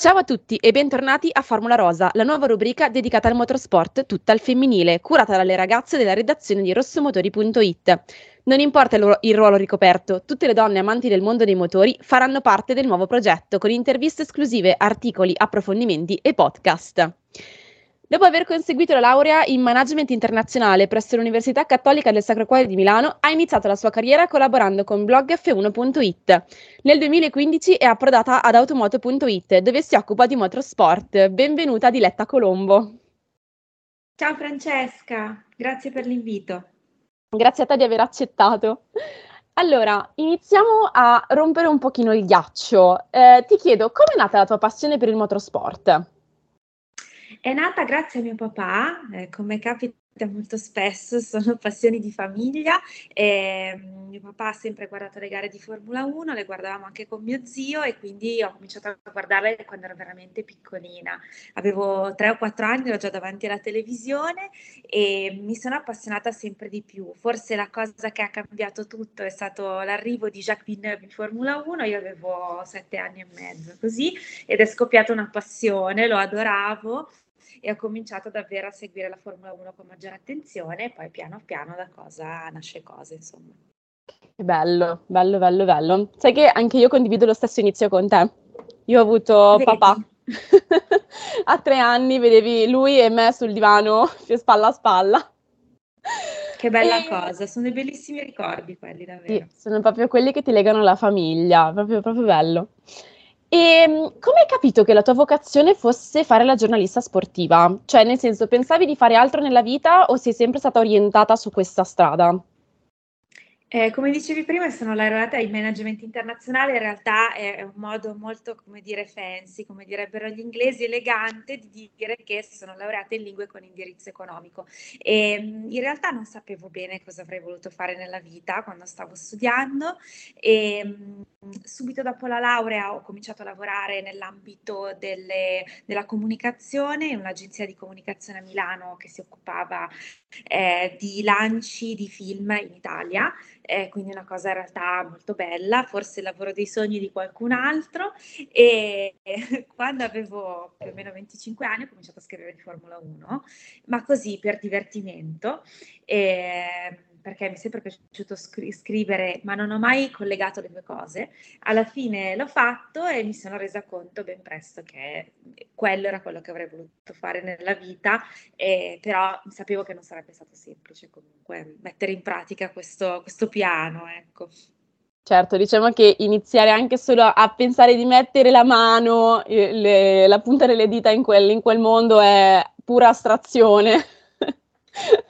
Ciao a tutti e bentornati a Formula Rosa, la nuova rubrica dedicata al motorsport tutta al femminile, curata dalle ragazze della redazione di rossomotori.it. Non importa il, il ruolo ricoperto, tutte le donne amanti del mondo dei motori faranno parte del nuovo progetto con interviste esclusive, articoli, approfondimenti e podcast. Dopo aver conseguito la laurea in management internazionale presso l'Università Cattolica del Sacro Cuore di Milano, ha iniziato la sua carriera collaborando con blog F1.it. Nel 2015 è approdata ad automoto.it, dove si occupa di motorsport. Benvenuta Diletta Colombo. Ciao Francesca, grazie per l'invito. Grazie a te di aver accettato. Allora, iniziamo a rompere un pochino il ghiaccio. Eh, ti chiedo, come è nata la tua passione per il motorsport? È nata grazie a mio papà, eh, come capita molto spesso, sono passioni di famiglia. E, mm, mio papà ha sempre guardato le gare di Formula 1, le guardavamo anche con mio zio e quindi ho cominciato a guardarle quando ero veramente piccolina. Avevo 3 o 4 anni, ero già davanti alla televisione e mi sono appassionata sempre di più. Forse la cosa che ha cambiato tutto è stato l'arrivo di Jacques Villeneuve in Formula 1, io avevo 7 anni e mezzo così ed è scoppiata una passione, lo adoravo e ho cominciato davvero a seguire la Formula 1 con maggiore attenzione e poi piano piano da cosa nasce cosa, insomma. Bello, bello, bello, bello. Sai che anche io condivido lo stesso inizio con te. Io ho avuto Vedi. papà. a tre anni vedevi lui e me sul divano, spalla a spalla. Che bella e... cosa, sono dei bellissimi ricordi quelli davvero. Sì, sono proprio quelli che ti legano alla famiglia, proprio, proprio bello. E ehm, come hai capito che la tua vocazione fosse fare la giornalista sportiva? Cioè, nel senso, pensavi di fare altro nella vita o sei sempre stata orientata su questa strada? Eh, come dicevi prima, sono laureata in management internazionale, in realtà è un modo molto, come dire, fancy, come direbbero gli inglesi, elegante di dire che sono laureata in lingue con indirizzo economico. E ehm, in realtà non sapevo bene cosa avrei voluto fare nella vita quando stavo studiando e ehm, subito dopo la laurea ho cominciato a lavorare nell'ambito delle, della comunicazione in un'agenzia di comunicazione a Milano che si occupava eh, di lanci di film in Italia eh, quindi una cosa in realtà molto bella, forse il lavoro dei sogni di qualcun altro e quando avevo più o meno 25 anni ho cominciato a scrivere di Formula 1, ma così per divertimento. E, perché mi è sempre piaciuto scri- scrivere, ma non ho mai collegato le due cose. Alla fine l'ho fatto e mi sono resa conto ben presto che quello era quello che avrei voluto fare nella vita, eh, però sapevo che non sarebbe stato semplice comunque mettere in pratica questo, questo piano, ecco. Certo, diciamo che iniziare anche solo a pensare di mettere la mano, le, la punta delle dita in quel, in quel mondo è pura astrazione.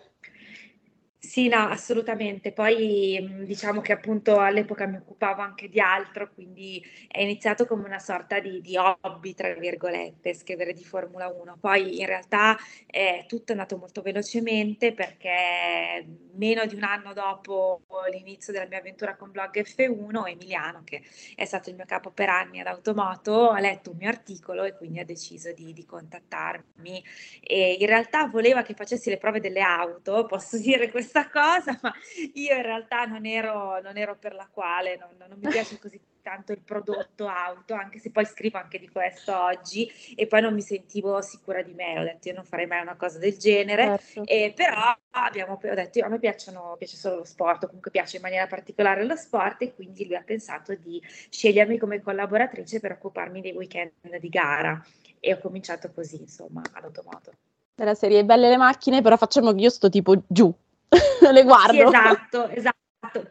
Sì, no, assolutamente. Poi mhmm, diciamo che appunto all'epoca mi occupavo anche di altro, quindi è iniziato come una sorta di, di hobby, tra virgolette, scrivere di Formula 1. Poi in realtà eh, tutto è andato molto velocemente perché meno di un anno dopo l'inizio della mia avventura con blog F1, Emiliano, che è stato il mio capo per anni ad Automoto, ha letto un mio articolo e quindi ha deciso di, di contattarmi. E in realtà voleva che facessi le prove delle auto, posso dire questa questa cosa, ma io in realtà non ero, non ero per la quale, non, non, mi piace così tanto il prodotto auto, anche se poi scrivo anche di questo oggi e poi non mi sentivo sicura di me, ho detto io non farei mai una cosa del genere, certo. e però abbiamo, ho detto io, a me piacciono, piace solo lo sport, comunque piace in maniera particolare lo sport e quindi lui ha pensato di scegliermi come collaboratrice per occuparmi dei weekend di gara e ho cominciato così insomma all'automoto. Della serie belle le macchine, però facciamo che io sto tipo giù, le guardo. Sì, esatto, esatto.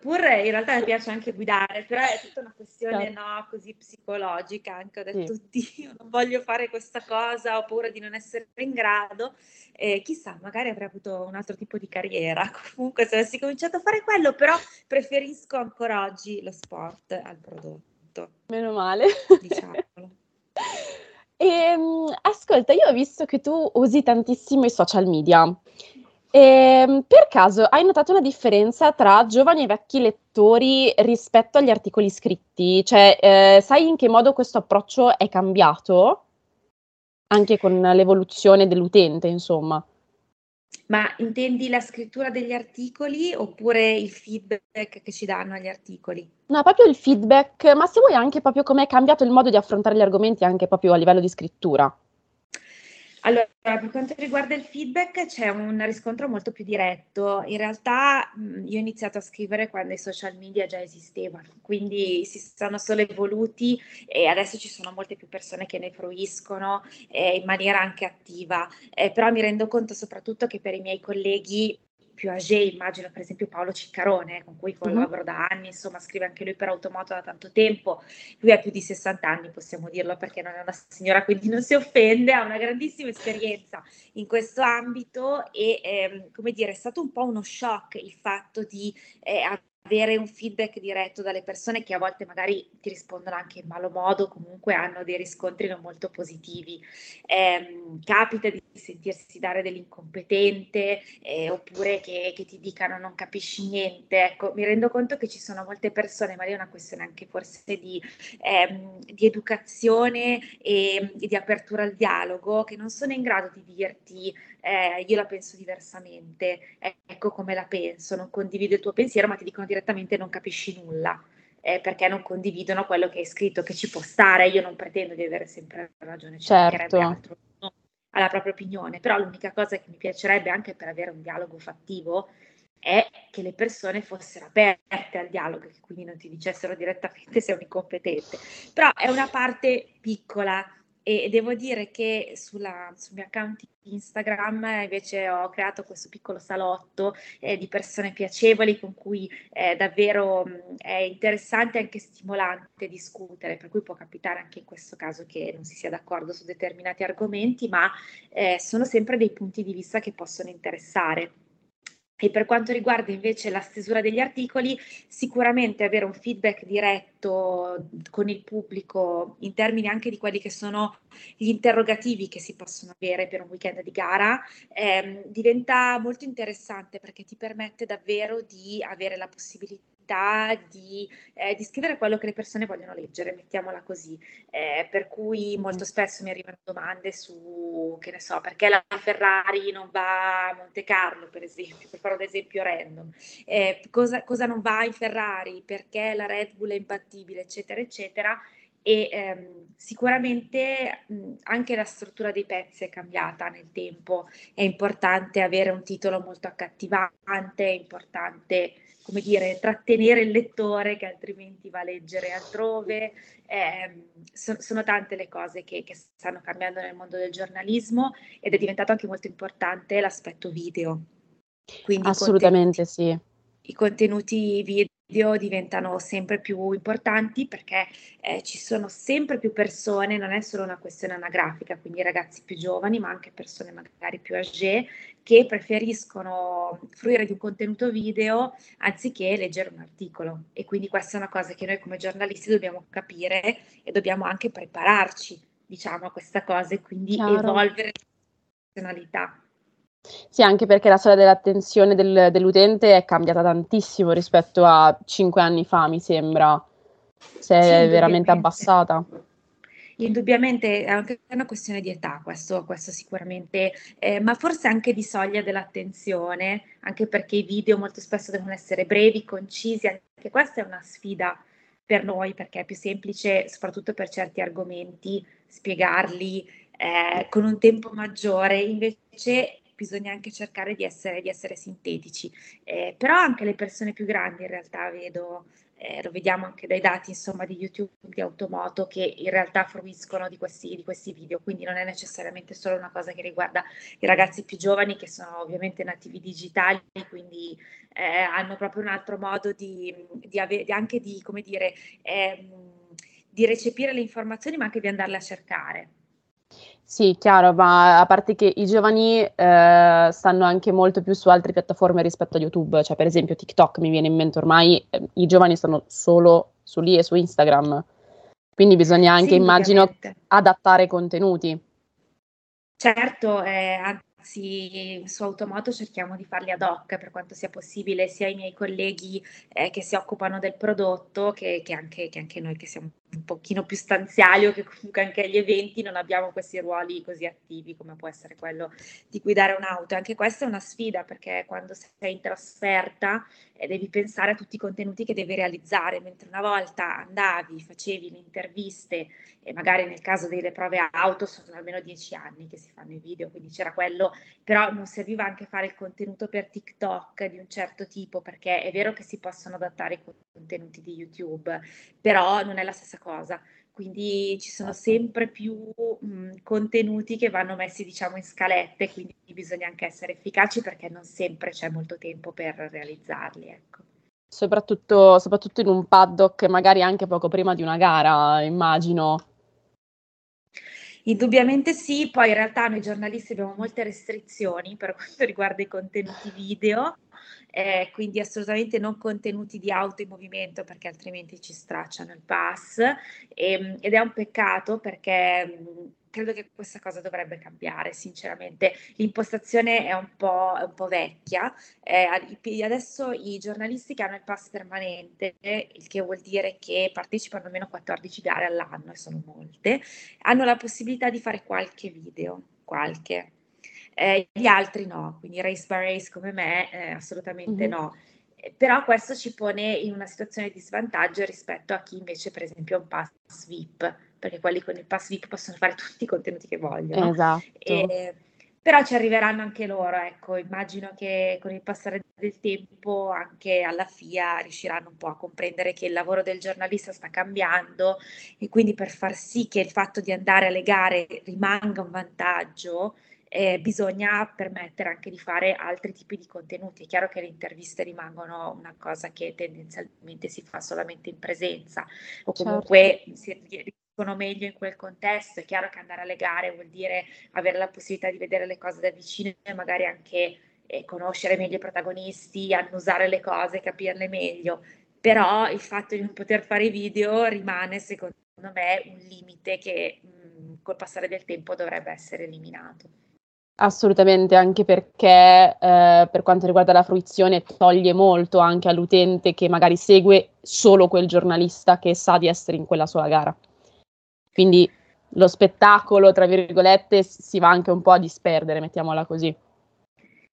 Pur in realtà mi piace anche guidare, però è tutta una questione certo. no, così psicologica. Anche ho detto, sì. io non voglio fare questa cosa, ho paura di non essere in grado. Eh, chissà, magari avrei avuto un altro tipo di carriera. Comunque, se avessi cominciato a fare quello, però preferisco ancora oggi lo sport al prodotto. Meno male. Diciamolo. E, ehm, ascolta, io ho visto che tu usi tantissimo i social media. E, ehm, per caso hai notato una differenza tra giovani e vecchi lettori rispetto agli articoli scritti? Cioè, eh, sai in che modo questo approccio è cambiato? Anche con l'evoluzione dell'utente, insomma. Ma intendi la scrittura degli articoli oppure il feedback che ci danno agli articoli? No, proprio il feedback, ma se vuoi anche proprio come è cambiato il modo di affrontare gli argomenti anche proprio a livello di scrittura. Allora, per quanto riguarda il feedback c'è un riscontro molto più diretto. In realtà mh, io ho iniziato a scrivere quando i social media già esistevano, quindi si sono solo evoluti e adesso ci sono molte più persone che ne fruiscono eh, in maniera anche attiva. Eh, però mi rendo conto soprattutto che per i miei colleghi più âgé, immagino per esempio Paolo Ciccarone, con cui collaboro uh-huh. da anni, insomma scrive anche lui per Automoto da tanto tempo, lui ha più di 60 anni, possiamo dirlo perché non è una signora, quindi non si offende, ha una grandissima esperienza in questo ambito e ehm, come dire è stato un po' uno shock il fatto di eh, avere un feedback diretto dalle persone che a volte magari ti rispondono anche in malo modo, comunque hanno dei riscontri non molto positivi. Eh, capita di sentirsi dare dell'incompetente eh, oppure che, che, ti dicano non capisci niente. Ecco, mi rendo conto che ci sono molte persone, ma è una questione anche forse di, ehm, di educazione e, e, di apertura al dialogo, che non sono in grado di dirti eh, io la penso diversamente, ecco come la penso, non condivido il tuo pensiero, ma ti dicono direttamente non capisci nulla. Eh, perché non condividono quello che hai scritto, che ci può stare. Io non pretendo di avere sempre ragione, ci certo. altro, no, alla propria opinione, però l'unica cosa che mi piacerebbe anche per avere un dialogo fattivo è che le persone fossero aperte al dialogo, che quindi non ti dicessero direttamente sei un incompetente. Però è una parte piccola e devo dire che sulla, sul mio account Instagram invece ho creato questo piccolo salotto eh, di persone piacevoli con cui eh, davvero mh, è interessante e anche stimolante discutere, per cui può capitare anche in questo caso che non si sia d'accordo su determinati argomenti, ma eh, sono sempre dei punti di vista che possono interessare. E per quanto riguarda invece la stesura degli articoli, sicuramente avere un feedback diretto con il pubblico in termini anche di quelli che sono gli interrogativi che si possono avere per un weekend di gara ehm, diventa molto interessante perché ti permette davvero di avere la possibilità di, eh, di, scrivere quello che le persone vogliono leggere, mettiamola così. Eh, per cui molto spesso mi arrivano domande su, che ne so, perché la Ferrari non va a Monte Carlo, per esempio, per fare un esempio random. Eh, cosa, cosa non va in Ferrari, perché la Red Bull è imbattibile, eccetera, eccetera e ehm, sicuramente mh, anche la struttura dei pezzi è cambiata nel tempo, è importante avere un titolo molto accattivante, è importante come dire, trattenere il lettore che altrimenti va a leggere altrove. Eh, so, sono tante le cose che, che, stanno cambiando nel mondo del giornalismo ed è diventato anche molto importante l'aspetto video. Quindi Assolutamente sì. I contenuti video diventano sempre più importanti perché eh, ci sono sempre più persone, non è solo una questione anagrafica, quindi ragazzi più giovani, ma anche persone magari più âgé che preferiscono fruire di un contenuto video anziché leggere un articolo. E quindi questa è una cosa che noi come giornalisti dobbiamo capire e dobbiamo anche prepararci, diciamo, a questa cosa e quindi Chiaro. evolvere la funzionalità. Sì, anche perché la sala dell'attenzione del, dell'utente è cambiata tantissimo rispetto a cinque anni fa, mi sembra. Si è sì, veramente abbassata. Indubbiamente è anche una questione di età, questo, questo sicuramente, eh, ma forse anche di soglia dell'attenzione, anche perché i video molto spesso devono essere brevi, concisi, anche questa è una sfida per noi perché è più semplice, soprattutto per certi argomenti, spiegarli eh, con un tempo maggiore. Invece bisogna anche cercare di essere, di essere sintetici. Eh, però anche le persone più grandi in realtà vedo, eh, lo vediamo anche dai dati insomma di YouTube di Automoto che in realtà fruiscono di questi, di questi video, quindi non è necessariamente solo una cosa che riguarda i ragazzi più giovani che sono ovviamente nativi digitali, quindi eh, hanno proprio un altro modo di, di avere, anche di, come dire, ehm, di recepire le informazioni ma anche di andarle a cercare. Sì, chiaro, ma a parte che i giovani eh, stanno anche molto più su altre piattaforme rispetto a YouTube, cioè per esempio TikTok mi viene in mente ormai, eh, i giovani stanno solo su lì e su Instagram, quindi bisogna anche, sì, immagino, adattare i contenuti. Certo, eh, spazi su automoto cerchiamo di farli ad hoc per quanto sia possibile, sia i miei colleghi eh, che si occupano del prodotto che, che, anche, che, anche, noi che siamo un pochino più stanziali o che comunque anche agli eventi non abbiamo questi ruoli così attivi come può essere quello di guidare un'auto. Anche questa è una sfida perché quando sei in trasferta eh, devi pensare a tutti i contenuti che devi realizzare, mentre una volta andavi, facevi le interviste e magari nel caso delle prove auto sono almeno dieci anni che si fanno i video, quindi c'era quello, però non serviva anche fare il contenuto per TikTok di un certo tipo, perché è vero che si possono adattare i contenuti di YouTube, però non è la stessa cosa. Quindi ci sono certo. sempre più mh, contenuti che vanno messi, diciamo, in scalette, quindi bisogna anche essere efficaci perché non sempre c'è molto tempo per realizzarli. Ecco. Soprattutto, soprattutto in un paddock, magari anche poco prima di una gara, immagino. Indubbiamente sì, poi in realtà noi giornalisti abbiamo molte restrizioni per quanto riguarda i contenuti video, eh, quindi assolutamente non contenuti di auto in movimento perché altrimenti ci stracciano il pass. E, ehm, ed è un peccato perché credo che questa cosa dovrebbe cambiare, sinceramente. L'impostazione è un po', è un po vecchia. Eh, adesso i giornalisti che hanno il pass permanente, il che vuol dire che partecipano almeno 14 gare all'anno, e sono molte, hanno la possibilità di fare qualche video, qualche. Eh, gli altri no, quindi race by race come me, eh, assolutamente mm-hmm. no però questo ci pone in una situazione di svantaggio rispetto a chi invece per esempio ha un pass VIP, perché quelli con il pass VIP possono fare tutti i contenuti che vogliono. Esatto. E, però ci arriveranno anche loro, ecco, immagino che con il passare del tempo anche alla FIA riusciranno un po' a comprendere che il lavoro del giornalista sta cambiando e quindi per far sì che il fatto di andare alle gare rimanga un vantaggio, eh, bisogna permettere anche di fare altri tipi di contenuti. È chiaro che le interviste rimangono una cosa che tendenzialmente si fa solamente in presenza o comunque certo. si riescono meglio in quel contesto. È chiaro che andare alle gare vuol dire avere la possibilità di vedere le cose da vicino e magari anche eh, conoscere meglio i protagonisti, annusare le cose, capirle meglio. Però il fatto di non poter fare video rimane, secondo me, un limite che mh, col passare del tempo dovrebbe essere eliminato. Assolutamente, anche perché eh, per quanto riguarda la fruizione toglie molto anche all'utente che magari segue solo quel giornalista che sa di essere in quella sola gara. Quindi lo spettacolo, tra virgolette, si va anche un po' a disperdere, mettiamola così.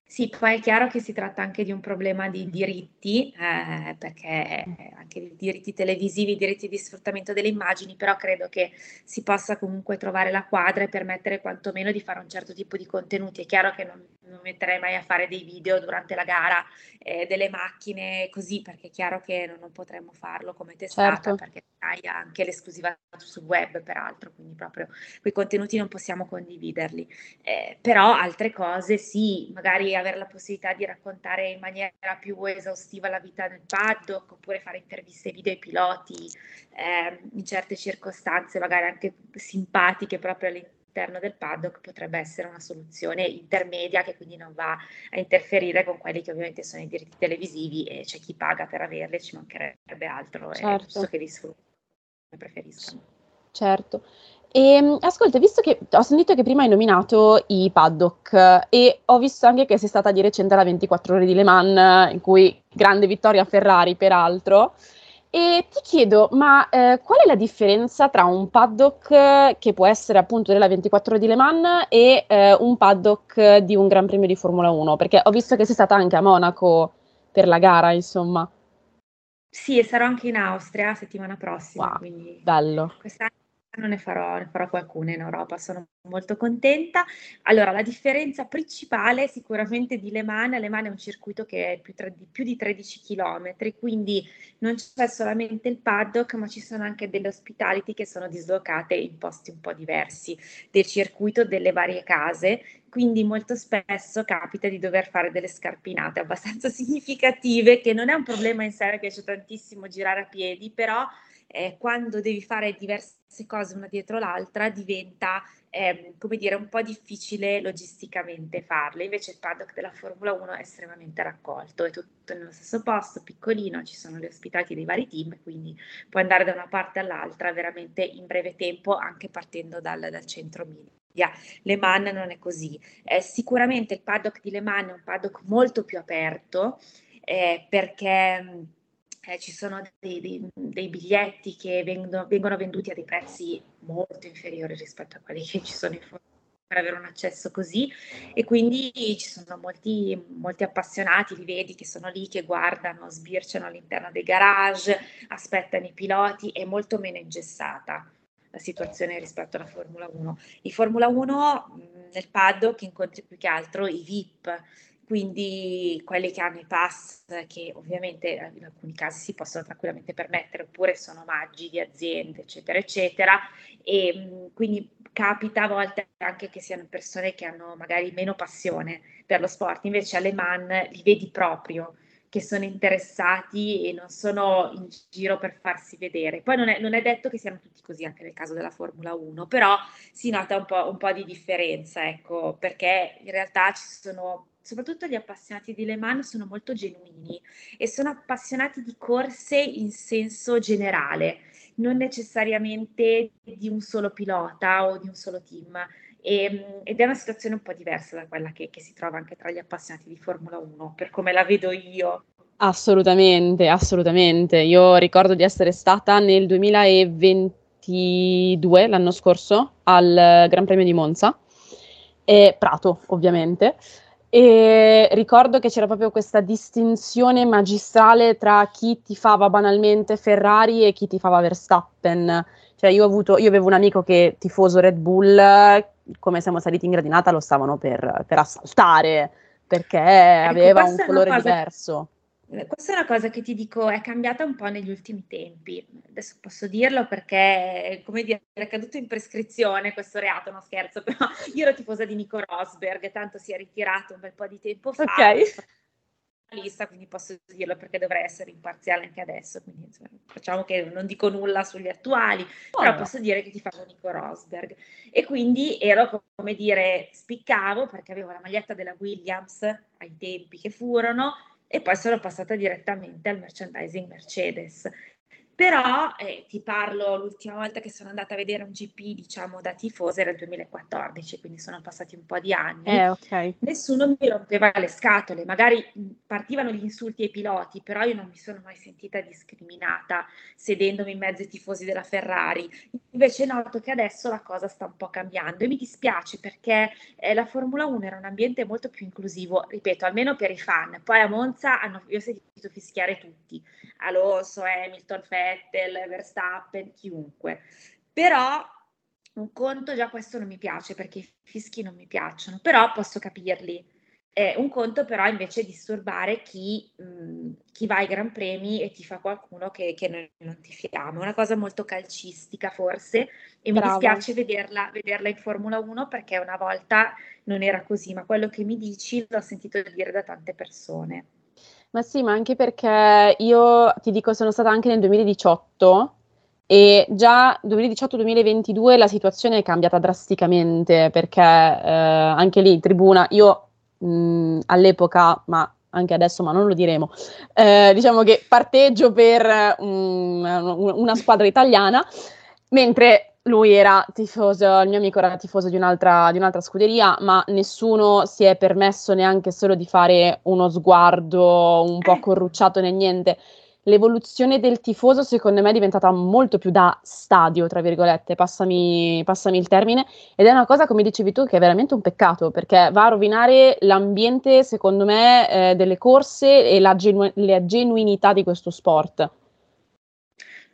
Sì, poi è chiaro che si tratta anche di un problema di diritti, eh, perché anche di diritti televisivi, diritti di sfruttamento delle immagini, però credo che si possa comunque trovare la quadra e permettere quantomeno di fare un certo tipo di contenuti. È chiaro che non, non metterei mai a fare dei video durante la gara eh, delle macchine così, perché è chiaro che non, non potremmo farlo come testata, certo. perché hai anche l'esclusiva sul web, peraltro, quindi proprio quei contenuti non possiamo condividerli. Eh, però altre cose sì, magari avere la possibilità di raccontare in maniera più esaustiva la vita nel paddock, oppure fare interviste video ai piloti eh, in certe circostanze, magari anche simpatiche proprio all'interno del paddock potrebbe essere una soluzione intermedia che quindi non va a interferire con quelli che ovviamente sono i diritti televisivi e c'è chi paga per averli, ci mancherebbe altro, certo. è giusto che li sfrutti come preferiscono. Certo. E, ehm, ascolta, visto che ho sentito che prima hai nominato i paddock e ho visto anche che sei stata di recente alla 24 ore di Le Mans, in cui grande vittoria Ferrari peraltro, e ti chiedo, ma eh, qual è la differenza tra un paddock che può essere appunto della 24 ore di Le Mans e eh, un paddock di un Gran Premio di Formula 1? Perché ho visto che sei stata anche a Monaco per la gara, insomma. Sì, e sarò anche in Austria settimana prossima. Wow, bello. Quest'anno ne farò, ne farò qualcuna in Europa, sono molto contenta. Allora, la differenza principale sicuramente di Le Mans, Le Mans è un circuito che è più, tra, di, più di 13 km, quindi non c'è solamente il paddock, ma ci sono anche delle hospitality che sono dislocate in posti un po' diversi del circuito, delle varie case, quindi molto spesso capita di dover fare delle scarpinate abbastanza significative, che non è un problema in sé, mi piace tantissimo girare a piedi, però eh, quando devi fare diverse cose una dietro l'altra diventa eh, come dire un po' difficile logisticamente farle. Invece il paddock della Formula 1 è estremamente raccolto, è tutto nello stesso posto, piccolino, ci sono gli ospitati dei vari team, quindi puoi andare da una parte all'altra veramente in breve tempo, anche partendo dal, dal centro media. Le Mans non è così. Eh, sicuramente il paddock di Le Mans è un paddock molto più aperto eh, perché eh, ci sono dei, dei, dei biglietti che vengono, vengono, venduti a dei prezzi molto inferiori rispetto a quelli che ci sono in fondo per avere un accesso così e quindi ci sono molti, molti appassionati, li vedi che sono lì, che guardano, sbirciano all'interno dei garage, aspettano i piloti, è molto meno ingessata la situazione rispetto alla Formula 1. In Formula 1 nel paddock incontri più che altro i VIP, quindi quelli che hanno i pass che ovviamente in alcuni casi si possono tranquillamente permettere oppure sono omaggi di aziende eccetera eccetera e quindi capita a volte anche che siano persone che hanno magari meno passione per lo sport invece alle man li vedi proprio che sono interessati e non sono in giro per farsi vedere. Poi non è, non è, detto che siano tutti così anche nel caso della Formula 1, però si nota un po', un po' di differenza, ecco, perché in realtà ci sono soprattutto gli appassionati di Le Mans sono molto genuini e sono appassionati di corse in senso generale, non necessariamente di un solo pilota o di un solo team. E, ehm, ed è una situazione un po' diversa da quella che, che si trova anche tra gli appassionati di Formula 1, per come la vedo io. Assolutamente, assolutamente. Io ricordo di essere stata nel 2022, l'anno scorso, al Gran Premio di Monza, e Prato ovviamente, e ricordo che c'era proprio questa distinzione magistrale tra chi tifava banalmente Ferrari e chi tifava Verstappen. Cioè io, avuto, io avevo un amico che tifoso Red Bull, come siamo saliti in gradinata lo stavano per, per assaltare perché ecco, aveva un colore cosa... diverso. Questa è una cosa che ti dico, è cambiata un po' negli ultimi tempi. Adesso posso dirlo perché, come dire, è caduto in prescrizione questo reato, non scherzo, però io ero tifosa di Nico Rosberg, tanto si è ritirato un bel po' di tempo fa. Ok. Lista, quindi posso dirlo perché dovrei essere imparziale anche adesso, quindi insomma, facciamo che non dico nulla sugli attuali, oh, però no. posso dire che ti fanno Nico Rosberg e quindi ero come dire, spiccavo perché avevo la maglietta della Williams ai tempi che furono e poi sono passata direttamente al merchandising Mercedes. Però eh, ti parlo l'ultima volta che sono andata a vedere un GP, diciamo da tifosa, era il 2014, quindi sono passati un po' di anni. Eh, okay. Nessuno mi rompeva le scatole, magari partivano gli insulti ai piloti, però io non mi sono mai sentita discriminata sedendomi in mezzo ai tifosi della Ferrari. Invece noto che adesso la cosa sta un po' cambiando e mi dispiace perché eh, la Formula 1 era un ambiente molto più inclusivo, ripeto, almeno per i fan. Poi a Monza hanno, io ho sentito fischiare tutti, Alonso, Hamilton, Ferrari Vettel, Verstappen, chiunque. Però un conto già questo non mi piace perché i fischi non mi piacciono, però posso capirli. Eh, un conto però invece disturbare chi, mh, chi, va ai Gran Premi e ti fa qualcuno che, che noi non ti fiamo. È una cosa molto calcistica forse e Bravo. mi dispiace vederla, vederla in Formula 1 perché una volta non era così, ma quello che mi dici l'ho sentito dire da tante persone. Ma sì, ma anche perché io ti dico, sono stata anche nel 2018 e già 2018-2022 la situazione è cambiata drasticamente perché eh, anche lì in tribuna, io mh, all'epoca, ma anche adesso, ma non lo diremo, eh, diciamo che parteggio per um, una squadra italiana, mentre lui era tifoso, il mio amico era tifoso di un'altra, di un'altra, scuderia, ma nessuno si è permesso neanche solo di fare uno sguardo un po' corrucciato né niente. L'evoluzione del tifoso, secondo me, è diventata molto più da stadio, tra virgolette, passami, passami il termine, ed è una cosa, come dicevi tu, che è veramente un peccato, perché va a rovinare l'ambiente, secondo me, eh, delle corse e la, genu- la genuinità di questo sport.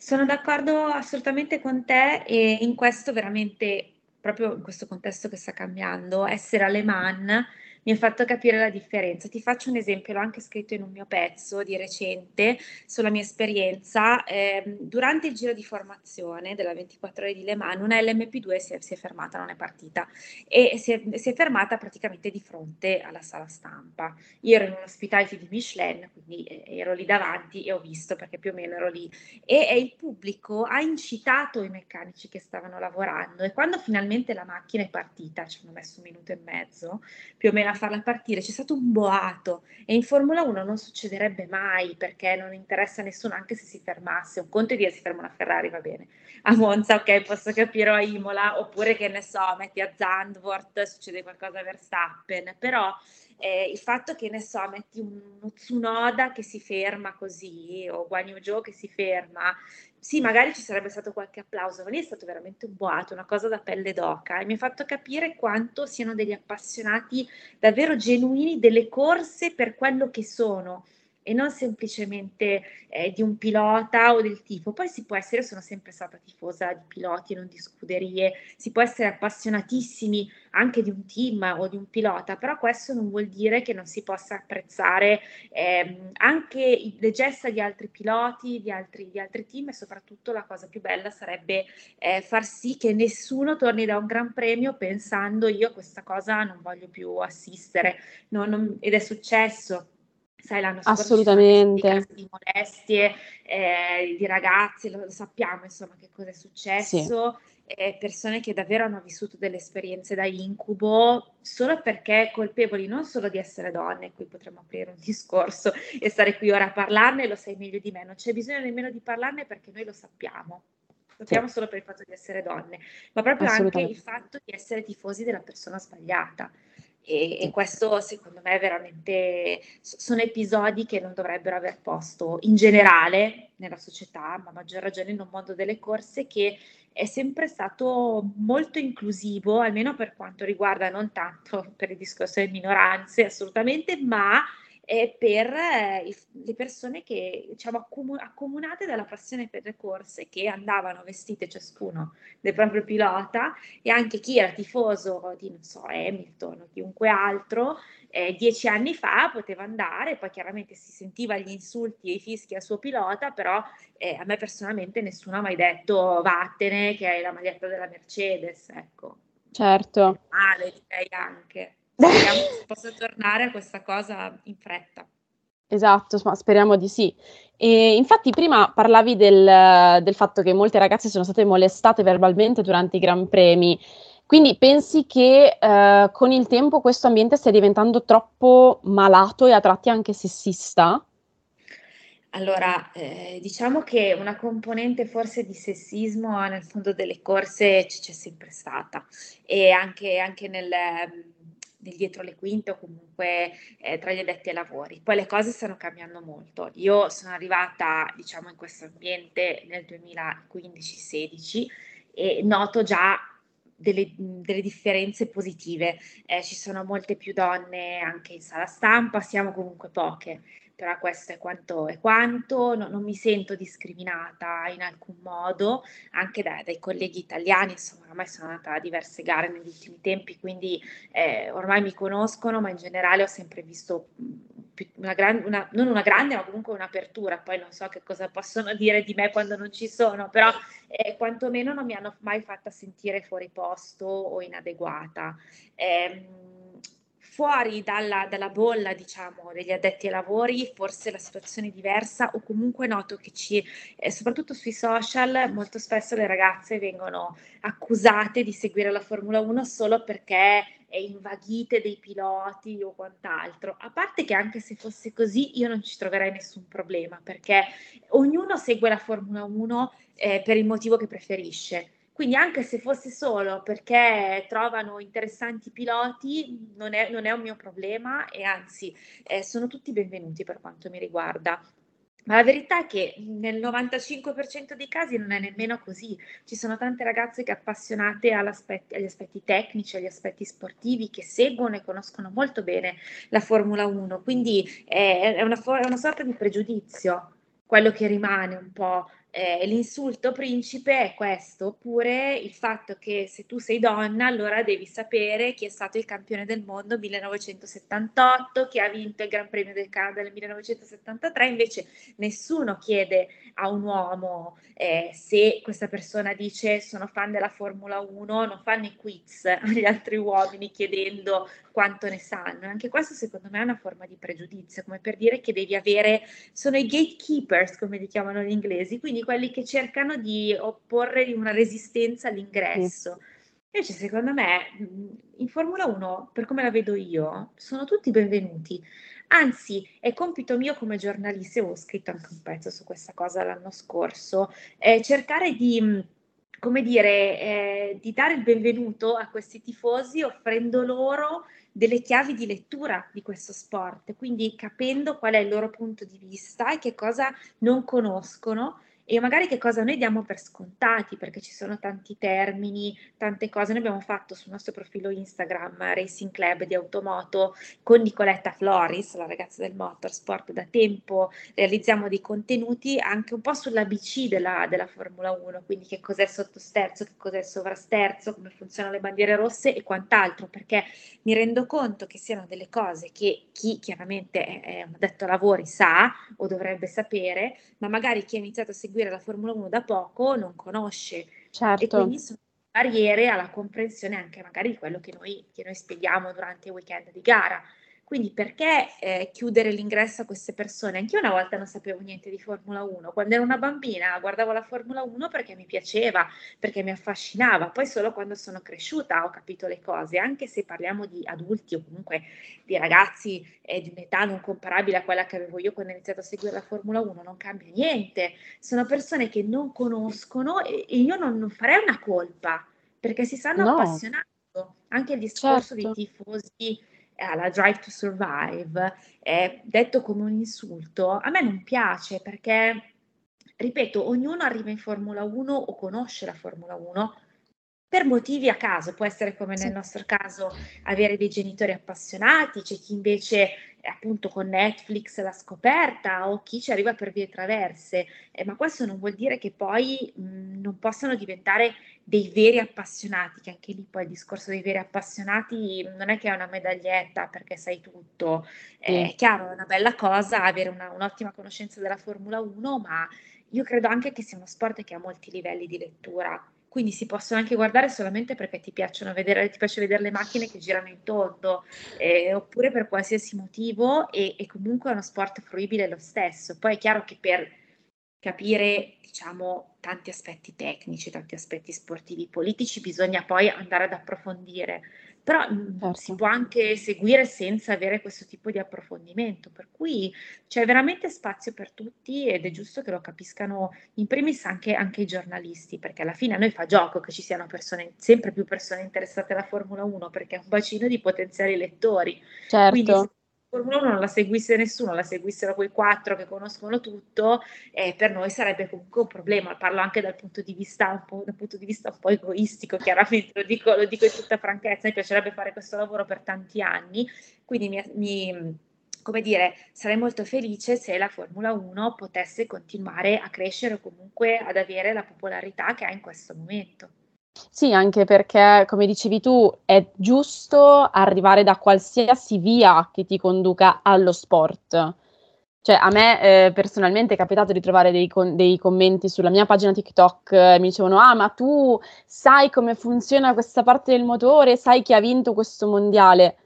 Sono d'accordo assolutamente con te e in questo veramente, proprio in questo contesto che sta cambiando, essere alle man mi ha fatto capire la differenza. Ti faccio un esempio, l'ho anche scritto in un mio pezzo di recente sulla mia esperienza. Eh, durante il giro di formazione della 24 ore di Le Mans, una LMP2 si è, si è fermata, non è partita, e si è, si è, fermata praticamente di fronte alla sala stampa. Io ero in un hospitality di Michelin, quindi eh, ero lì davanti e ho visto perché più o meno ero lì. E, e il pubblico ha incitato i meccanici che stavano lavorando e quando finalmente la macchina è partita, ci hanno messo un minuto e mezzo più o meno a farla partire, c'è stato un boato e in Formula 1 non succederebbe mai perché non interessa a nessuno anche se si fermasse, un conto è dire si ferma una Ferrari va bene, a Monza ok posso capire o a Imola oppure che ne so metti a Zandvoort succede qualcosa a Verstappen, però eh, il fatto che ne so metti uno Tsunoda che si ferma così o Guan Yu Zhou che si ferma sì, magari ci sarebbe stato qualche applauso, ma lì è stato veramente un boato, una cosa da pelle d'oca e mi ha fatto capire quanto siano degli appassionati davvero genuini delle corse per quello che sono e non semplicemente eh, di un pilota o del tipo. Poi si può essere, sono sempre stata tifosa di piloti, non di scuderie, si può essere appassionatissimi anche di un team o di un pilota, però questo non vuol dire che non si possa apprezzare eh, anche le gesta di altri piloti, di altri, di altri, team e soprattutto la cosa più bella sarebbe eh, far sì che nessuno torni da un gran premio pensando io a questa cosa non voglio più assistere, no, non, ed è successo sai l'anno scorso assolutamente. di molestie eh, di ragazzi lo, lo, sappiamo insomma che cosa è successo. Sì. eh, persone che davvero hanno vissuto delle esperienze da incubo solo perché colpevoli non solo di essere donne qui potremmo aprire un discorso e stare qui ora a parlarne lo sai meglio di me non c'è bisogno nemmeno di parlarne perché noi lo sappiamo. Sappiamo sì. solo per il fatto di essere donne ma proprio anche il fatto di essere tifosi della persona sbagliata e, e, questo secondo me è veramente sono episodi che non dovrebbero aver posto in generale nella società, ma a maggior ragione in un mondo delle corse che è sempre stato molto inclusivo, almeno per quanto riguarda non tanto per il discorso delle minoranze assolutamente, ma eh, per eh, le persone che diciamo accomu- accomunate dalla passione per le corse che andavano vestite ciascuno del proprio pilota e anche chi era tifoso di non so Hamilton o chiunque altro eh, dieci anni fa poteva andare poi chiaramente si sentiva gli insulti e i fischi al suo pilota però eh, a me personalmente nessuno ha mai detto vattene che hai la maglietta della Mercedes ecco. Certo. Male direi anche Speriamo si possa tornare a questa cosa in fretta. Esatto, ma speriamo di sì. E infatti prima parlavi del, del, fatto che molte ragazze sono state molestate verbalmente durante i Gran Premi, quindi pensi che eh, con il tempo questo ambiente stia diventando troppo malato e a tratti anche sessista? Allora, eh, diciamo che una componente forse di sessismo nel mondo delle corse c- c'è sempre stata e anche, anche nel dietro le quinte o comunque eh, tra gli addetti ai lavori. Poi le cose stanno cambiando molto. Io sono arrivata, diciamo, in questo ambiente nel 2015-16 e noto già delle, delle, differenze positive. Eh, ci sono molte più donne anche in sala stampa, siamo comunque poche però questo è quanto è quanto, no, non mi sento discriminata in alcun modo, anche da, dai colleghi italiani, insomma ormai sono andata a diverse gare negli ultimi tempi, quindi eh, ormai mi conoscono, ma in generale ho sempre visto una gran, una, non una grande, ma comunque un'apertura, poi non so che cosa possono dire di me quando non ci sono, però eh, quantomeno non mi hanno mai fatta sentire fuori posto o inadeguata. Eh, fuori dalla, dalla, bolla, diciamo, degli addetti ai lavori, forse la situazione è diversa o comunque noto che ci, eh, soprattutto sui social, molto spesso le ragazze vengono accusate di seguire la Formula 1 solo perché è invaghite dei piloti o quant'altro. A parte che anche se fosse così io non ci troverei nessun problema perché ognuno segue la Formula 1 eh, per il motivo che preferisce quindi anche se fosse solo perché trovano interessanti piloti, non è, non è un mio problema e anzi eh, sono tutti benvenuti per quanto mi riguarda. Ma la verità è che nel 95% dei casi non è nemmeno così. Ci sono tante ragazze che appassionate agli aspetti tecnici, agli aspetti sportivi, che seguono e conoscono molto bene la Formula 1. Quindi è una, è una sorta di pregiudizio quello che rimane un po' eh, l'insulto principe è questo, oppure il fatto che se tu sei donna allora devi sapere chi è stato il campione del mondo 1978, chi ha vinto il Gran Premio del Canada nel 1973, invece nessuno chiede a un uomo eh, se questa persona dice sono fan della Formula 1, non fanno i quiz agli altri uomini chiedendo quanto ne sanno. Anche questo secondo me è una forma di pregiudizio, come per dire che devi avere, sono i gatekeepers come li chiamano gli inglesi, quindi quelli che cercano di opporre una resistenza all'ingresso. Sì. Invece secondo me in Formula 1, per come la vedo io, sono tutti benvenuti. Anzi, è compito mio come giornalista, e ho scritto anche un pezzo su questa cosa l'anno scorso, eh, cercare di come dire, eh, di dare il benvenuto a questi tifosi offrendo loro delle chiavi di lettura di questo sport, quindi capendo qual è il loro punto di vista e che cosa non conoscono e magari che cosa noi diamo per scontati, perché ci sono tanti termini, tante cose. Noi abbiamo fatto sul nostro profilo Instagram Racing Club di Automoto con Nicoletta Floris, la ragazza del motorsport, da tempo realizziamo dei contenuti anche un po' sull'ABC della, della Formula 1, quindi che cos'è sottosterzo, che cos'è sovrasterzo, come funzionano le bandiere rosse e quant'altro, perché mi rendo conto che siano delle cose che chi chiaramente è, un addetto lavori sa o dovrebbe sapere, ma magari chi ha iniziato a seguire seguire la Formula 1 da poco non conosce. Certo. E quindi sono barriere alla comprensione anche magari di quello che noi, che noi spieghiamo durante i weekend di gara. Quindi perché eh, chiudere l'ingresso a queste persone? Anch'io una volta non sapevo niente di Formula 1. Quando ero una bambina guardavo la Formula 1 perché mi piaceva, perché mi affascinava. Poi solo quando sono cresciuta ho capito le cose, anche se parliamo di adulti o comunque di ragazzi eh, di un'età non comparabile a quella che avevo io quando ho iniziato a seguire la Formula 1, non cambia niente. Sono persone che non conoscono e, e io non, non, farei una colpa perché si stanno no. appassionando. Anche il discorso certo. dei tifosi alla Drive to Survive è detto come un insulto, a me non piace perché, ripeto, ognuno arriva in Formula 1 o conosce la Formula 1 per motivi a caso, può essere come nel nostro caso avere dei genitori appassionati, c'è chi invece appunto con Netflix l'ha scoperta o chi ci arriva per vie traverse, eh, ma questo non vuol dire che poi mh, non possano diventare dei veri appassionati, che anche lì poi il discorso dei veri appassionati non è che è una medaglietta perché sai tutto, è chiaro, è una bella cosa avere una, un'ottima conoscenza della Formula 1, ma io credo anche che sia uno sport che ha molti livelli di lettura. Quindi si possono anche guardare solamente perché ti piacciono vedere, ti piace vedere le macchine che girano in tondo, eh, oppure per qualsiasi motivo e, e, comunque è uno sport fruibile lo stesso. Poi è chiaro che per capire, diciamo, tanti aspetti tecnici, tanti aspetti sportivi, politici, bisogna poi andare ad approfondire però certo. si può anche seguire senza avere questo tipo di approfondimento, per cui c'è veramente spazio per tutti ed è giusto che lo capiscano in primis anche, anche i giornalisti, perché alla fine a noi fa gioco che ci siano persone, sempre più persone interessate alla Formula 1, perché è un bacino di potenziali lettori. Certo. Quindi, Formula 1 non la seguisse nessuno, la seguissero quei quattro che conoscono tutto, eh, per noi sarebbe comunque un problema. Parlo anche dal punto di vista un po', punto di vista un po egoistico, chiaramente lo dico, lo dico in tutta franchezza, mi piacerebbe fare questo lavoro per tanti anni, quindi mi, mi come dire, sarei molto felice se la Formula 1 potesse continuare a crescere o comunque ad avere la popolarità che ha in questo momento. Sì, anche perché, come dicevi tu, è giusto arrivare da qualsiasi via che ti conduca allo sport. Cioè, a me eh, personalmente è capitato di trovare dei, con- dei, commenti sulla mia pagina TikTok, eh, mi dicevano, ah, ma tu sai come funziona questa parte del motore, sai chi ha vinto questo mondiale.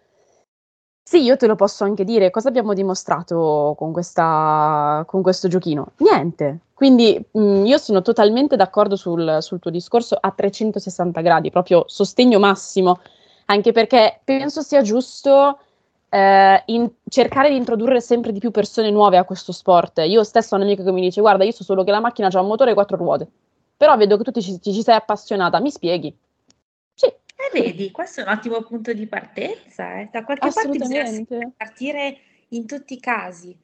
Sì, io te lo posso anche dire, cosa abbiamo dimostrato con, questa, con questo giochino? Niente. Quindi mh, mm, io sono totalmente d'accordo sul, sul, tuo discorso a 360 gradi, proprio sostegno massimo, anche perché penso sia giusto eh, cercare di introdurre sempre di più persone nuove a questo sport. Io stesso ho un'amica che mi dice, guarda, io so solo che la macchina ha un motore e quattro ruote, però vedo che tu ti, ti, ci sei appassionata, mi spieghi? E vedi, questo è un ottimo punto di partenza. Eh. Da qualche parte bisogna partire in tutti i casi.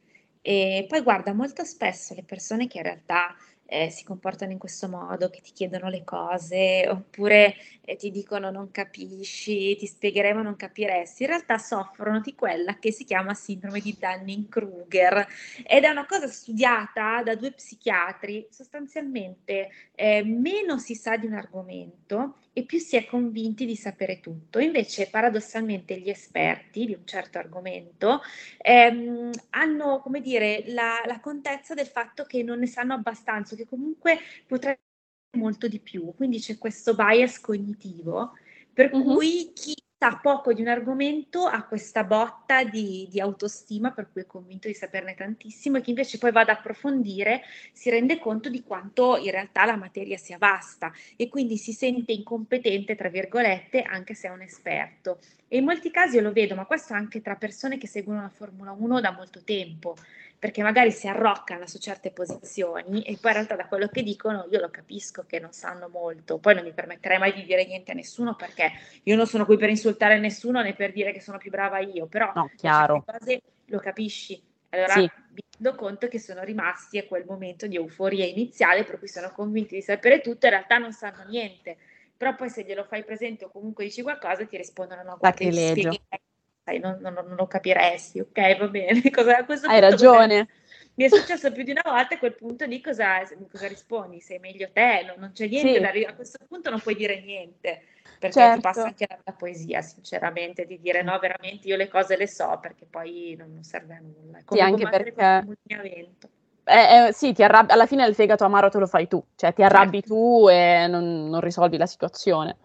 E poi guarda, molto spesso le persone che in realtà eh, si comportano in questo modo, che ti chiedono le cose, oppure e ti dicono non capisci, ti spiegheremo non capiresti, in realtà soffrono di quella che si chiama sindrome di Dunning-Kruger ed è una cosa studiata da due psichiatri, sostanzialmente eh, meno si sa di un argomento e più si è convinti di sapere tutto. Invece, paradossalmente, gli esperti di un certo argomento ehm, hanno, come dire, la, la contezza del fatto che non ne sanno abbastanza, che comunque potrebbero molto di più. Quindi c'è questo bias cognitivo per mm-hmm. cui chi sa poco di un argomento ha questa botta di, di, autostima per cui è convinto di saperne tantissimo e chi invece poi va ad approfondire si rende conto di quanto in realtà la materia sia vasta e quindi si sente incompetente, tra virgolette, anche se è un esperto. E in molti casi io lo vedo, ma questo anche tra persone che seguono la Formula 1 da molto tempo perché magari si arroccano su certe posizioni e poi in realtà da quello che dicono io lo capisco che non sanno molto, poi non mi permetterei mai di dire niente a nessuno perché io non sono qui per insultare nessuno né per dire che sono più brava io, però no, chiaro. cose lo capisci. Allora sì. mi rendo conto che sono rimasti a quel momento di euforia iniziale per cui sono convinti di sapere tutto, in realtà non sanno niente. Però poi se glielo fai presente o comunque dici qualcosa ti rispondono no, guarda, ti spieghi sai, non, non, non, lo capiresti, ok, va bene. Cosa, a questo Hai ragione. Mi è successo più di una volta a quel punto lì cosa, cosa rispondi? Sei meglio te, non, non c'è niente sì. da A questo punto non puoi dire niente, perché certo. ti passa anche la, la, poesia, sinceramente, di dire no, veramente io le cose le so, perché poi non, non serve a nulla. È come sì, anche perché... Eh, eh, sì, arrabbi- alla fine il fegato amaro te lo fai tu, cioè ti arrabbi certo. tu e non, non risolvi la situazione.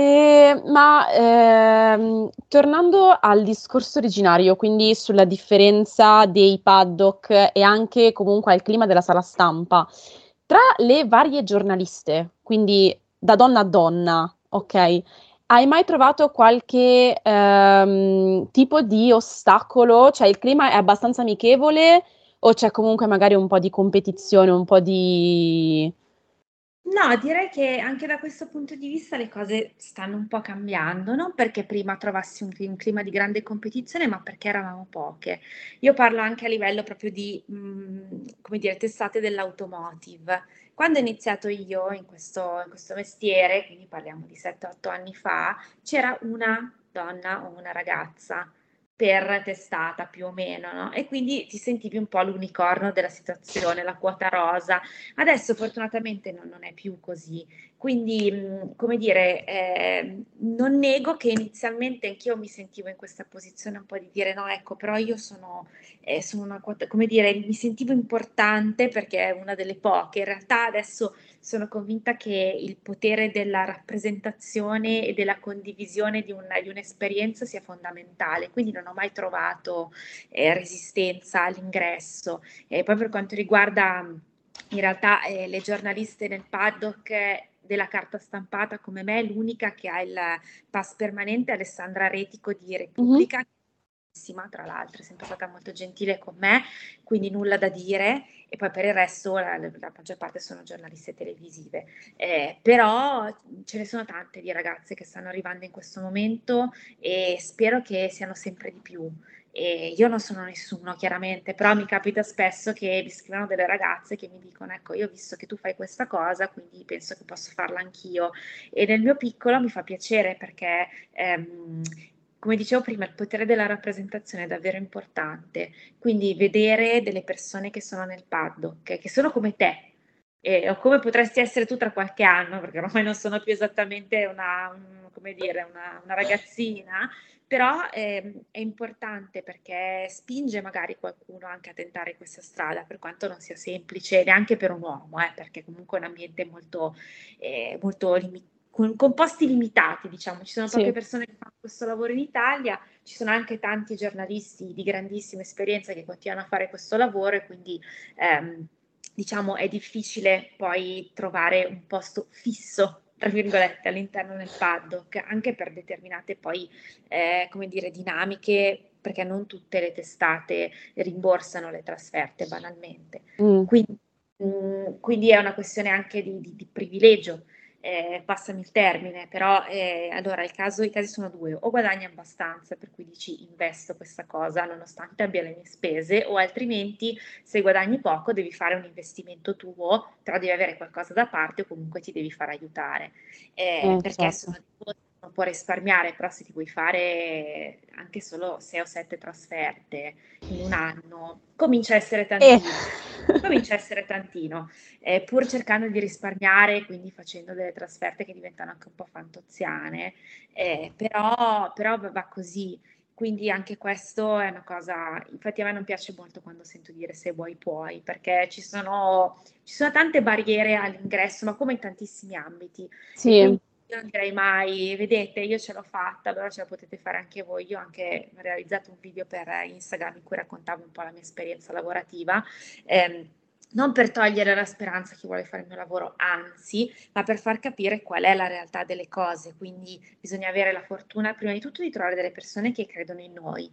E, ma ehm, tornando al discorso originario, quindi sulla differenza dei paddock e anche comunque al clima della sala stampa, tra le varie giornaliste, quindi da donna a donna, ok? Hai mai trovato qualche ehm, tipo di ostacolo? Cioè il clima è abbastanza amichevole o c'è comunque magari un po' di competizione, un po' di No, direi che anche da questo punto di vista le cose stanno un po' cambiando, non perché prima trovassi un, un clima di grande competizione, ma perché eravamo poche. Io parlo anche a livello proprio di, mh, mm, come dire, testate dell'automotive. Quando ho iniziato io in questo, in questo mestiere, quindi parliamo di 7-8 anni fa, c'era una donna o una ragazza per testata più o meno, no? E quindi ti sentivi un po' l'unicorno della situazione, la quota rosa. Adesso fortunatamente non, non è più così. Quindi, mhmm, come dire, eh, non nego che inizialmente anch'io mi sentivo in questa posizione un po' di dire no, ecco, però io sono, eh, sono una come dire, mi sentivo importante perché è una delle poche. In realtà adesso sono convinta che il potere della rappresentazione e della condivisione di, una, di un'esperienza sia fondamentale, quindi non ho mai trovato eh, resistenza all'ingresso. E poi per quanto riguarda in realtà eh, le giornaliste nel paddock della carta stampata come me, l'unica che ha il pass permanente è Alessandra Retico di Repubblica. Mm-hmm tra l'altro, è sempre stata molto gentile con me, quindi nulla da dire. E poi per il resto la, la maggior parte sono giornaliste televisive. Eh, però ce ne sono tante di ragazze che stanno arrivando in questo momento e spero che siano sempre di più. E io non sono nessuno, chiaramente, però mi capita spesso che mi scrivono delle ragazze che mi dicono: Ecco, io ho visto che tu fai questa cosa, quindi penso che posso farla anch'io. E nel mio piccolo mi fa piacere perché. Ehm, come dicevo prima, il potere della rappresentazione è davvero importante, quindi vedere delle persone che sono nel paddock, che sono come te, eh, o come potresti essere tu tra qualche anno, perché ormai non sono più esattamente una, un, dire, una, una ragazzina, però eh, è importante perché spinge magari qualcuno anche a tentare questa strada, per quanto non sia semplice neanche per un uomo, eh, perché comunque è un ambiente molto, eh, molto limitato con, posti limitati, diciamo, ci sono poche sì. persone che fanno questo lavoro in Italia, ci sono anche tanti giornalisti di grandissima esperienza che continuano a fare questo lavoro e quindi ehm, diciamo è difficile poi trovare un posto fisso tra virgolette all'interno del paddock anche per determinate poi eh, come dire dinamiche perché non tutte le testate rimborsano le trasferte banalmente mm. quindi, mh, mm, quindi, è una questione anche di, di, di privilegio eh, passami il termine, però eh, allora caso, i casi sono due, o guadagni abbastanza per cui dici investo questa cosa nonostante abbia le mie spese, o altrimenti se guadagni poco devi fare un investimento tuo, però devi avere qualcosa da parte o comunque ti devi far aiutare, eh, perché certo. sono uno può risparmiare, però se ti vuoi fare anche solo 6 o 7 trasferte in un anno, comincia a essere tantino. Eh. Comincia a essere tantino, eh, pur cercando di risparmiare, quindi facendo delle trasferte che diventano anche un po' fantoziane, eh, però, però va così. Quindi anche questo è una cosa, infatti a me non piace molto quando sento dire se vuoi puoi, perché ci sono, ci sono tante barriere all'ingresso, ma come in tantissimi ambiti. Sì io non direi mai, vedete, io ce l'ho fatta, allora ce la potete fare anche voi. Io ho anche realizzato un video per Instagram in cui raccontavo un po' la mia esperienza lavorativa. Eh, non per togliere la speranza a chi vuole fare il mio lavoro, anzi, ma per far capire qual è la realtà delle cose. Quindi bisogna avere la fortuna, prima di tutto, di trovare delle persone che credono in noi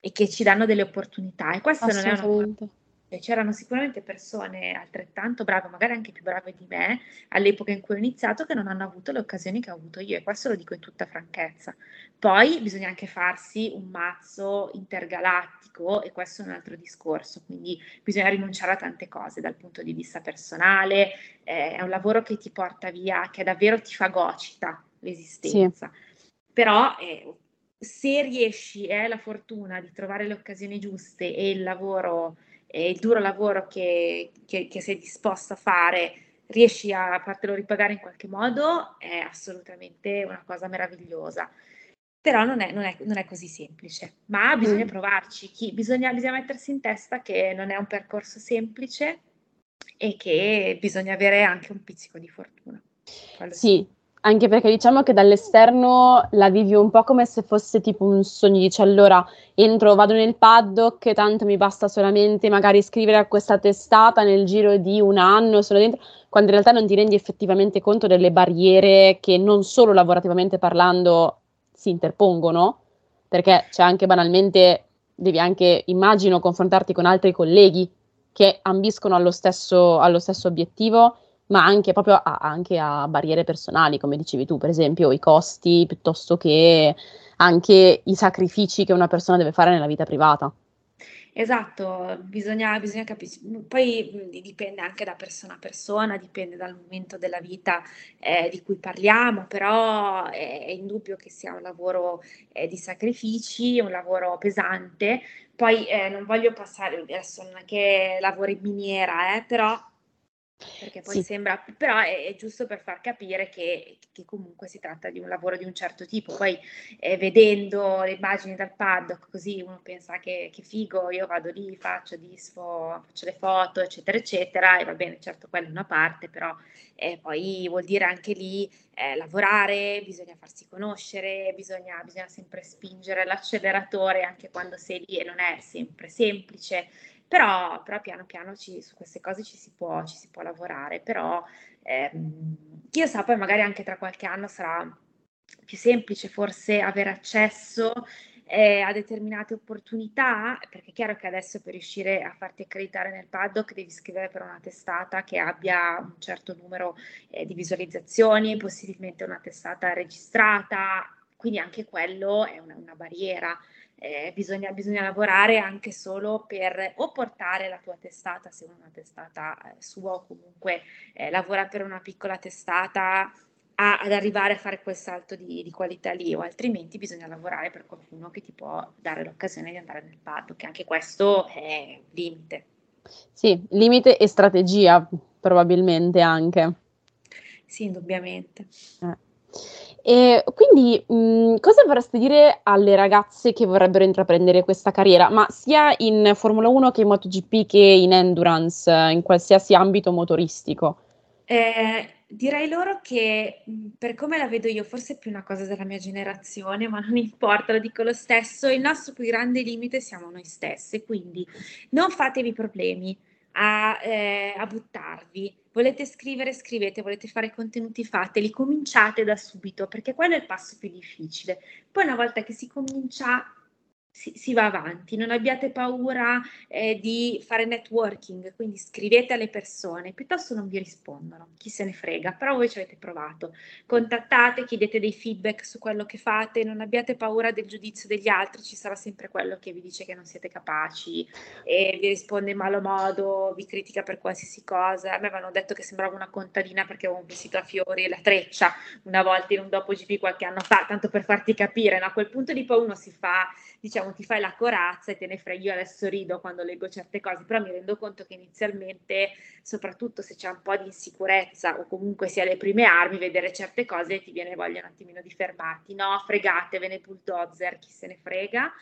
e che ci danno delle opportunità. E questa non è una c'erano sicuramente persone altrettanto brave, magari anche più brave di me, all'epoca in cui ho iniziato, che non hanno avuto le occasioni che ho avuto io, e questo lo dico in tutta franchezza. Poi bisogna anche farsi un mazzo intergalattico, e questo è un altro discorso, quindi bisogna rinunciare a tante cose dal punto di vista personale, eh, è un lavoro che ti porta via, che davvero ti fagocita l'esistenza. Sì. Però eh, se riesci e hai la fortuna di trovare le occasioni giuste e il lavoro e il duro lavoro che, che, che sei disposto a fare riesci a fartelo ripagare in qualche modo, è assolutamente una cosa meravigliosa. Però non è, non è, non è così semplice, ma bisogna mm. provarci, Chi, bisogna, bisogna mettersi in testa che non è un percorso semplice e che bisogna avere anche un pizzico di fortuna. Quello sì, anche perché diciamo che dall'esterno la vivi un po' come se fosse tipo un sogno, dici allora entro, vado nel paddock, tanto mi basta solamente magari scrivere a questa testata nel giro di un anno, sono dentro, quando in realtà non ti rendi effettivamente conto delle barriere che non solo lavorativamente parlando si interpongono, perché c'è anche banalmente, devi anche, immagino, confrontarti con altri colleghi che ambiscono allo stesso, allo stesso obiettivo ma anche proprio a, anche a barriere personali, come dicevi tu, per esempio i costi piuttosto che anche i sacrifici che una persona deve fare nella vita privata. Esatto, bisogna, bisogna capire, poi dipende anche da persona a persona, dipende dal momento della vita eh, di cui parliamo, però è, è, indubbio che sia un lavoro eh, di sacrifici, un lavoro pesante. Poi eh, non voglio passare, adesso non è che lavoro in miniera, eh, però perché poi sì. sembra, però è, è, giusto per far capire che, che, comunque si tratta di un lavoro di un certo tipo. Poi eh, vedendo le immagini dal paddock, così uno pensa che, che, figo, io vado lì, faccio disfo, faccio le foto, eccetera, eccetera, e va bene, certo quella è una parte, però eh, poi vuol dire anche lì eh, lavorare, bisogna farsi conoscere, bisogna, bisogna sempre spingere l'acceleratore anche quando sei lì e non è sempre semplice. Però, però piano piano ci, su queste cose ci si può, ci si può lavorare, però ehm, io so, poi magari anche tra qualche anno sarà più semplice forse avere accesso eh, a determinate opportunità, perché è chiaro che adesso per riuscire a farti accreditare nel paddock devi scrivere per una testata che abbia un certo numero eh, di visualizzazioni, possibilmente una testata registrata, quindi anche quello è una, una barriera eh, bisogna, bisogna, lavorare anche solo per o portare la tua testata, se una testata eh, sua o comunque eh, lavora per una piccola testata, a, ad arrivare a fare quel salto di, di, qualità lì, o altrimenti bisogna lavorare per qualcuno che ti può dare l'occasione di andare nel paddock, che anche questo è limite. Sì, limite e strategia probabilmente anche. Sì, indubbiamente. E quindi mh, cosa vorresti dire alle ragazze che vorrebbero intraprendere questa carriera, ma sia in Formula 1 che in MotoGP che in endurance, in qualsiasi ambito motoristico? Eh, direi loro che per come la vedo io, forse è più una cosa della mia generazione, ma non importa, lo dico lo stesso, il nostro più grande limite siamo noi stesse, quindi non fatevi problemi a, eh, a buttarvi Volete scrivere, scrivete, volete fare contenuti, fateli, cominciate da subito, perché quello è il passo più difficile. Poi una volta che si comincia, si, si, va avanti, non abbiate paura eh, di fare networking, quindi scrivete alle persone, piuttosto non vi rispondono, chi se ne frega, però voi ci avete provato, contattate, chiedete dei feedback su quello che fate, non abbiate paura del giudizio degli altri, ci sarà sempre quello che vi dice che non siete capaci e vi risponde in malo modo, vi critica per qualsiasi cosa, a me avevano detto che sembrava una contadina perché avevo un vestito a fiori e la treccia una volta in un dopo GP qualche anno fa, tanto per farti capire, no? a quel punto di poi uno si fa, diciamo, diciamo, ti fai la corazza e te ne freghi. Io adesso rido quando leggo certe cose, però mi rendo conto che inizialmente, soprattutto se c'è un po' di insicurezza o comunque si ha le prime armi, vedere certe cose ti viene voglia un attimino di fermarti. No, fregatevene, bulldozer, chi se ne frega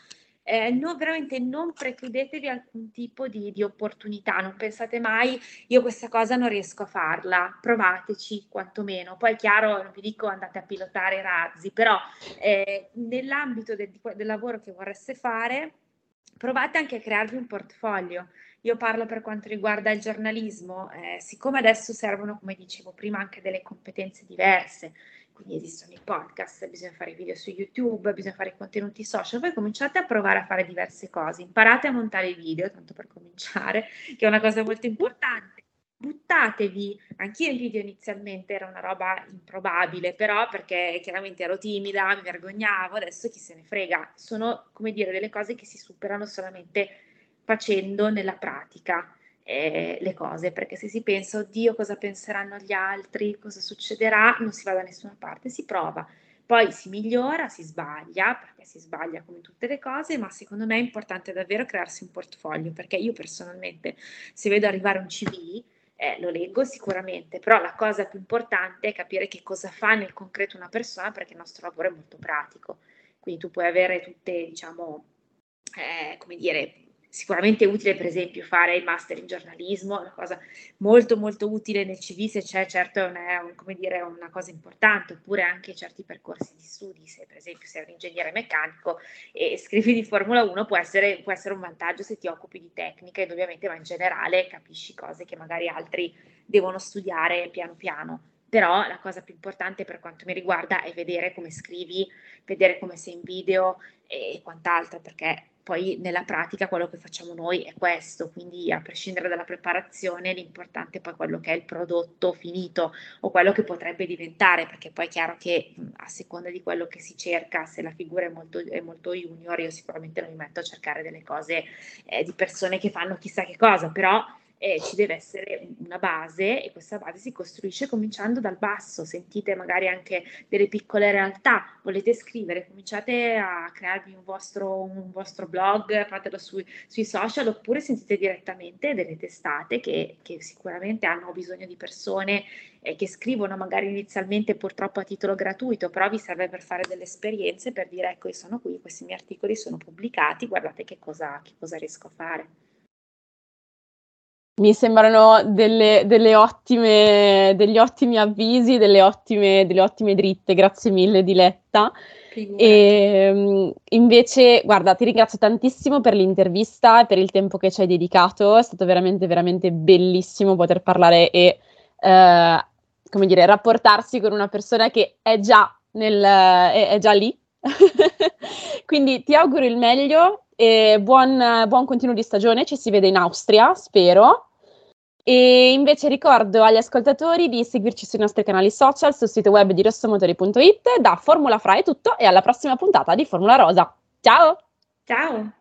eh, no, veramente non precludetevi alcun tipo di, di, opportunità, non pensate mai io questa cosa non riesco a farla, provateci quantomeno. Poi è chiaro, non vi dico andate a pilotare i razzi, però eh, nell'ambito del, del lavoro che vorreste fare, provate anche a crearvi un portfolio. Io parlo per quanto riguarda il giornalismo, eh, siccome adesso servono, come dicevo prima, anche delle competenze diverse, quindi esistono i podcast, bisogna fare video su YouTube, bisogna fare contenuti social, voi cominciate a provare a fare diverse cose, imparate a montare i video, tanto per cominciare, che è una cosa molto importante. Buttatevi, anch'io in video inizialmente era una roba improbabile, però perché chiaramente ero timida, mi vergognavo, adesso chi se ne frega, sono come dire delle cose che si superano solamente facendo nella pratica eh, le cose, perché se si pensa, oddio, cosa penseranno gli altri, cosa succederà, non si va da nessuna parte, si prova. Poi si migliora, si sbaglia, perché si sbaglia come tutte le cose, ma secondo me è importante davvero crearsi un portfolio, perché io personalmente, se vedo arrivare un CV, eh, lo leggo sicuramente, però la cosa più importante è capire che cosa fa nel concreto una persona, perché il nostro lavoro è molto pratico. Quindi tu puoi avere tutte, diciamo, eh, come dire, sicuramente utile per esempio fare il master in giornalismo, è una cosa molto molto utile nel CV se c'è, certo è una, un, dire, una cosa importante, oppure anche certi percorsi di studi, se per esempio sei un ingegnere meccanico e scrivi di Formula 1 può essere, può essere un vantaggio se ti occupi di tecnica ed ovviamente ma in generale capisci cose che magari altri devono studiare piano piano. Però la cosa più importante per quanto mi riguarda è vedere come scrivi, vedere come sei in video e quant'altro, perché poi nella pratica quello che facciamo noi è questo, quindi a prescindere dalla preparazione l'importante è poi quello che è il prodotto finito o quello che potrebbe diventare, perché poi è chiaro che a seconda di quello che si cerca, se la figura è molto, è molto junior, io sicuramente non mi metto a cercare delle cose eh, di persone che fanno chissà che cosa, però eh, ci deve essere una base e questa base si costruisce cominciando dal basso. Sentite magari anche delle piccole realtà, volete scrivere, cominciate a crearvi un vostro, un vostro blog, fatelo sui, sui, social oppure sentite direttamente delle testate che, che sicuramente hanno bisogno di persone eh, che scrivono magari inizialmente purtroppo a titolo gratuito, però vi serve per fare delle esperienze, per dire ecco io sono qui, questi miei articoli sono pubblicati, guardate che cosa, che cosa riesco a fare. Mi sembrano delle, delle ottime, degli ottimi avvisi, delle ottime, delle ottime dritte, grazie mille Diletta. E, ehm, invece, guarda, ti ringrazio tantissimo per l'intervista e per il tempo che ci hai dedicato, è stato veramente, veramente bellissimo poter parlare e, eh, come dire, rapportarsi con una persona che è già, nel, è, è già lì. Quindi ti auguro il meglio e buon, buon continuo di stagione, ci si vede in Austria, spero. E invece ricordo agli ascoltatori di seguirci sui nostri canali social, sul sito web di rossomotori.it. Da Formula Fra è tutto e alla prossima puntata di Formula Rosa. Ciao! Ciao!